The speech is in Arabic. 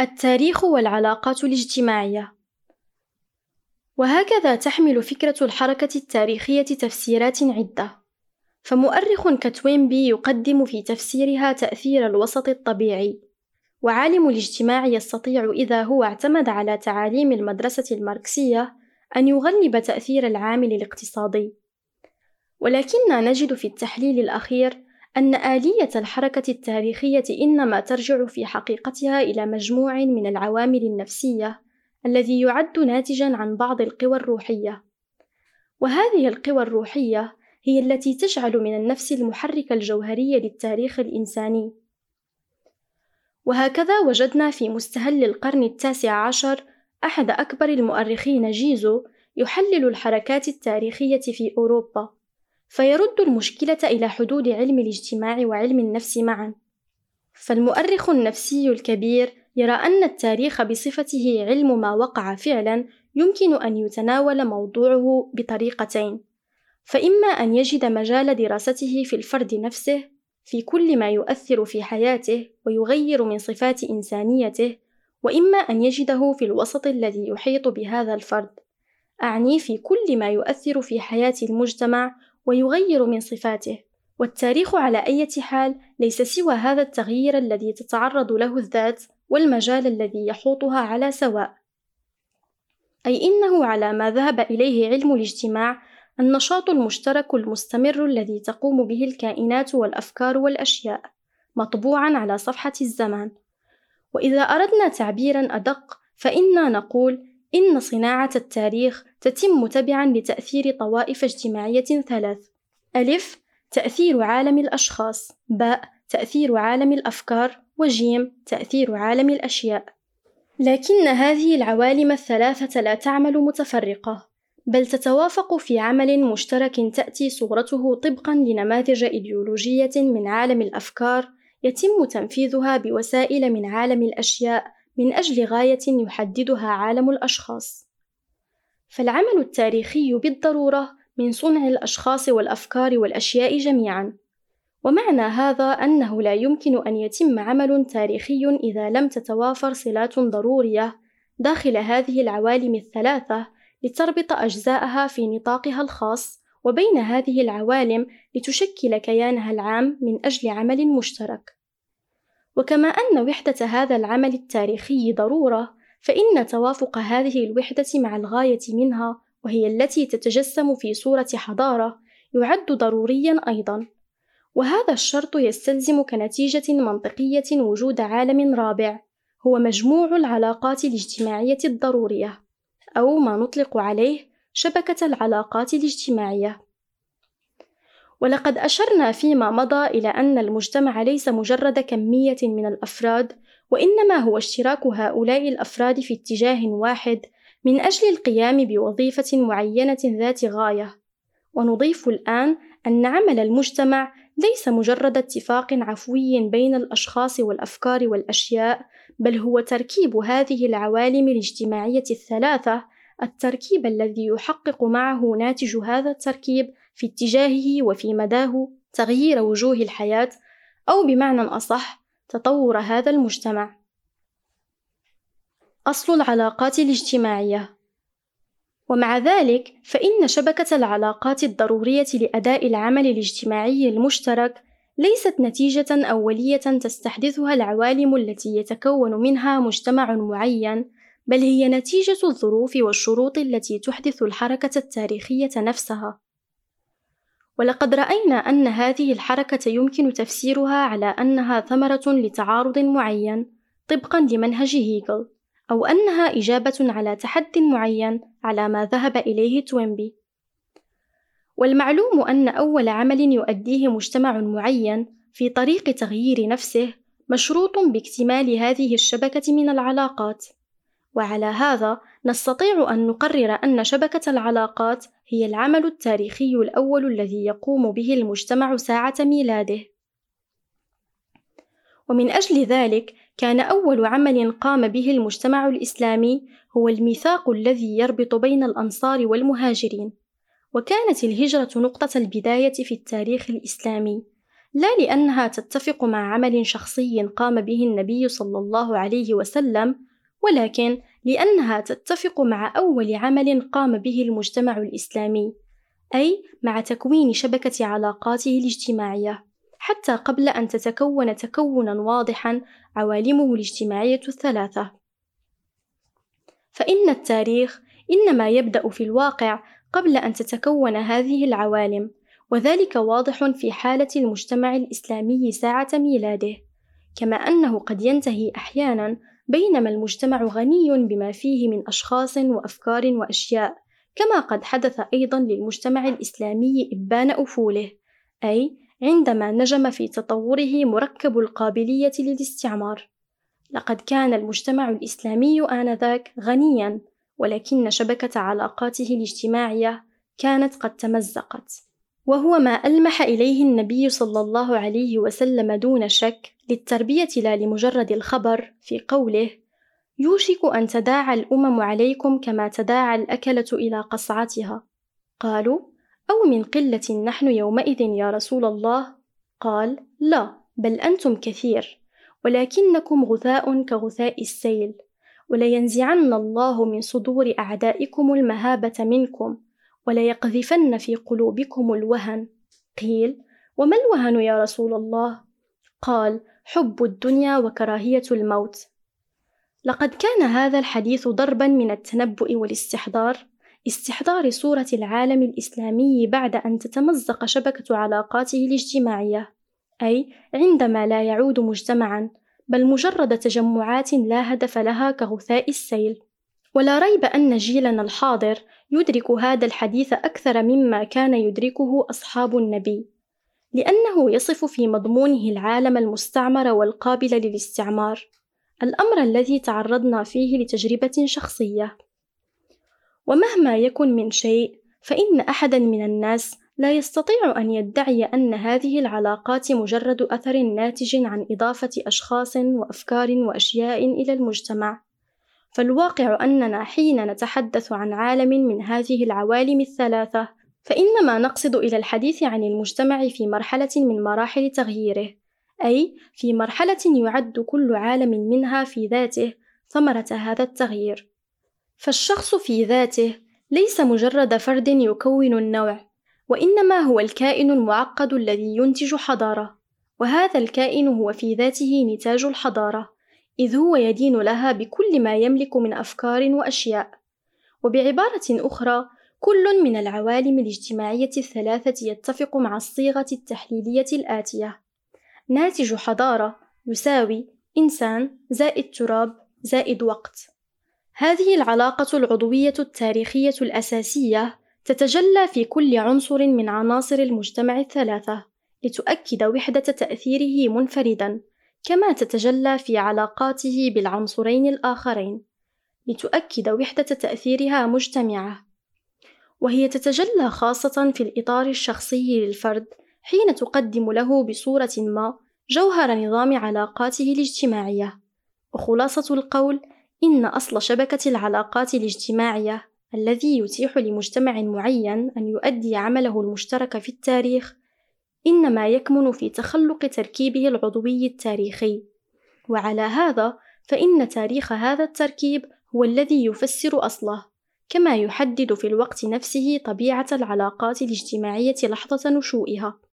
التاريخ والعلاقات الاجتماعية. وهكذا تحمل فكرة الحركة التاريخية تفسيرات عدة. فمؤرخ كتوينبي يقدم في تفسيرها تأثير الوسط الطبيعي وعالم الاجتماع يستطيع إذا هو اعتمد على تعاليم المدرسة الماركسية أن يغلب تأثير العامل الاقتصادي. ولكننا نجد في التحليل الأخير أن آلية الحركة التاريخية إنما ترجع في حقيقتها إلى مجموع من العوامل النفسية الذي يعد ناتجًا عن بعض القوى الروحية، وهذه القوى الروحية هي التي تجعل من النفس المحرك الجوهري للتاريخ الإنساني. وهكذا وجدنا في مستهل القرن التاسع عشر أحد أكبر المؤرخين جيزو يحلل الحركات التاريخية في أوروبا فيرد المشكلة إلى حدود علم الاجتماع وعلم النفس معًا. فالمؤرخ النفسي الكبير يرى أن التاريخ بصفته علم ما وقع فعلًا يمكن أن يتناول موضوعه بطريقتين، فإما أن يجد مجال دراسته في الفرد نفسه في كل ما يؤثر في حياته ويغير من صفات إنسانيته، وإما أن يجده في الوسط الذي يحيط بهذا الفرد، أعني في كل ما يؤثر في حياة المجتمع ويغير من صفاته والتاريخ على أي حال ليس سوى هذا التغيير الذي تتعرض له الذات والمجال الذي يحوطها على سواء. أي إنه على ما ذهب إليه علم الاجتماع النشاط المشترك المستمر الذي تقوم به الكائنات والأفكار والأشياء مطبوعًا على صفحة الزمان. وإذا أردنا تعبيرًا أدق فإنا نقول إن صناعة التاريخ تتم تبعًا لتأثير طوائف اجتماعية ثلاث: ألف تأثير عالم الأشخاص، باء تأثير عالم الأفكار، وجيم تأثير عالم الأشياء. لكن هذه العوالم الثلاثة لا تعمل متفرقة، بل تتوافق في عمل مشترك تأتي صورته طبقًا لنماذج إيديولوجية من عالم الأفكار يتم تنفيذها بوسائل من عالم الأشياء من أجل غاية يحددها عالم الأشخاص. فالعمل التاريخي بالضرورة من صنع الأشخاص والأفكار والأشياء جميعًا، ومعنى هذا أنه لا يمكن أن يتم عمل تاريخي إذا لم تتوافر صلات ضرورية داخل هذه العوالم الثلاثة لتربط أجزاءها في نطاقها الخاص وبين هذه العوالم لتشكل كيانها العام من أجل عمل مشترك. وكما أن وحدة هذا العمل التاريخي ضرورة، فإن توافق هذه الوحدة مع الغاية منها وهي التي تتجسم في صورة حضارة يعد ضروريًا أيضًا، وهذا الشرط يستلزم كنتيجة منطقية وجود عالم رابع هو مجموع العلاقات الاجتماعية الضرورية، أو ما نطلق عليه شبكة العلاقات الاجتماعية. ولقد أشرنا فيما مضى إلى أن المجتمع ليس مجرد كمية من الأفراد، وإنما هو اشتراك هؤلاء الأفراد في اتجاه واحد من أجل القيام بوظيفة معينة ذات غاية. ونضيف الآن أن عمل المجتمع ليس مجرد اتفاق عفوي بين الأشخاص والأفكار والأشياء، بل هو تركيب هذه العوالم الاجتماعية الثلاثة، التركيب الذي يحقق معه ناتج هذا التركيب في اتجاهه وفي مداه تغيير وجوه الحياة أو بمعنى أصح تطور هذا المجتمع. أصل العلاقات الاجتماعية ومع ذلك فإن شبكة العلاقات الضرورية لأداء العمل الاجتماعي المشترك ليست نتيجة أولية تستحدثها العوالم التي يتكون منها مجتمع معين، بل هي نتيجة الظروف والشروط التي تحدث الحركة التاريخية نفسها. ولقد رأينا أن هذه الحركة يمكن تفسيرها على أنها ثمرة لتعارض معين طبقًا لمنهج هيجل، أو أنها إجابة على تحد معين على ما ذهب إليه توينبي. والمعلوم أن أول عمل يؤديه مجتمع معين في طريق تغيير نفسه مشروط باكتمال هذه الشبكة من العلاقات. وعلى هذا نستطيع أن نقرر أن شبكة العلاقات هي العمل التاريخي الأول الذي يقوم به المجتمع ساعة ميلاده. ومن أجل ذلك كان أول عمل قام به المجتمع الإسلامي هو الميثاق الذي يربط بين الأنصار والمهاجرين، وكانت الهجرة نقطة البداية في التاريخ الإسلامي، لا لأنها تتفق مع عمل شخصي قام به النبي صلى الله عليه وسلم، ولكن لأنها تتفق مع أول عمل قام به المجتمع الإسلامي، أي مع تكوين شبكة علاقاته الاجتماعية، حتى قبل أن تتكون تكونا واضحا عوالمه الاجتماعية الثلاثة. فإن التاريخ إنما يبدأ في الواقع قبل أن تتكون هذه العوالم، وذلك واضح في حالة المجتمع الإسلامي ساعة ميلاده، كما أنه قد ينتهي أحيانا بينما المجتمع غني بما فيه من أشخاص وأفكار وأشياء، كما قد حدث أيضا للمجتمع الإسلامي إبان أفوله، أي عندما نجم في تطوره مركب القابلية للاستعمار. لقد كان المجتمع الإسلامي آنذاك غنيًا، ولكن شبكة علاقاته الاجتماعية كانت قد تمزقت. وهو ما ألمح إليه النبي صلى الله عليه وسلم دون شك للتربية لا لمجرد الخبر في قوله: يوشك أن تداعى الأمم عليكم كما تداعى الأكلة إلى قصعتها. قالوا: أو من قلة نحن يومئذ يا رسول الله؟ قال: لا، بل أنتم كثير، ولكنكم غثاء كغثاء السيل، ولينزعن الله من صدور أعدائكم المهابة منكم، وليقذفن في قلوبكم الوهن. قيل وما الوهن يا رسول الله؟ قال حب الدنيا وكراهية الموت. لقد كان هذا الحديث ضربا من التنبؤ والاستحضار استحضار صورة العالم الإسلامي بعد أن تتمزق شبكة علاقاته الاجتماعية أي عندما لا يعود مجتمعا بل مجرد تجمعات لا هدف لها كغثاء السيل. ولا ريب أن جيلنا الحاضر يدرك هذا الحديث أكثر مما كان يدركه أصحاب النبي، لأنه يصف في مضمونه العالم المستعمر والقابل للاستعمار، الأمر الذي تعرضنا فيه لتجربة شخصية. ومهما يكن من شيء، فإن أحدا من الناس لا يستطيع أن يدعي أن هذه العلاقات مجرد أثر ناتج عن إضافة أشخاص وأفكار وأشياء إلى المجتمع. فالواقع أننا حين نتحدث عن عالم من هذه العوالم الثلاثة فإنما نقصد إلى الحديث عن المجتمع في مرحلة من مراحل تغييره أي في مرحلة يعد كل عالم منها في ذاته ثمرة هذا التغيير. فالشخص في ذاته ليس مجرد فرد يكون النوع وإنما هو الكائن المعقد الذي ينتج حضارة وهذا الكائن هو في ذاته نتاج الحضارة. إذ هو يدين لها بكل ما يملك من أفكار وأشياء. وبعبارة أخرى كل من العوالم الاجتماعية الثلاثة يتفق مع الصيغة التحليلية الآتية. ناتج حضارة يساوي إنسان زائد تراب زائد وقت. هذه العلاقة العضوية التاريخية الأساسية تتجلى في كل عنصر من عناصر المجتمع الثلاثة لتؤكد وحدة تأثيره منفردا. كما تتجلى في علاقاته بالعنصرين الآخرين لتؤكد وحدة تأثيرها مجتمعة. وهي تتجلى خاصة في الإطار الشخصي للفرد حين تقدم له بصورة ما جوهر نظام علاقاته الاجتماعية. وخلاصة القول إن أصل شبكة العلاقات الاجتماعية الذي يتيح لمجتمع معين أن يؤدي عمله المشترك في التاريخ إنما يكمن في تخلق تركيبه العضوي التاريخي. وعلى هذا فإن تاريخ هذا التركيب هو الذي يفسر أصله كما يحدد في الوقت نفسه طبيعة العلاقات الاجتماعية لحظة نشوئها.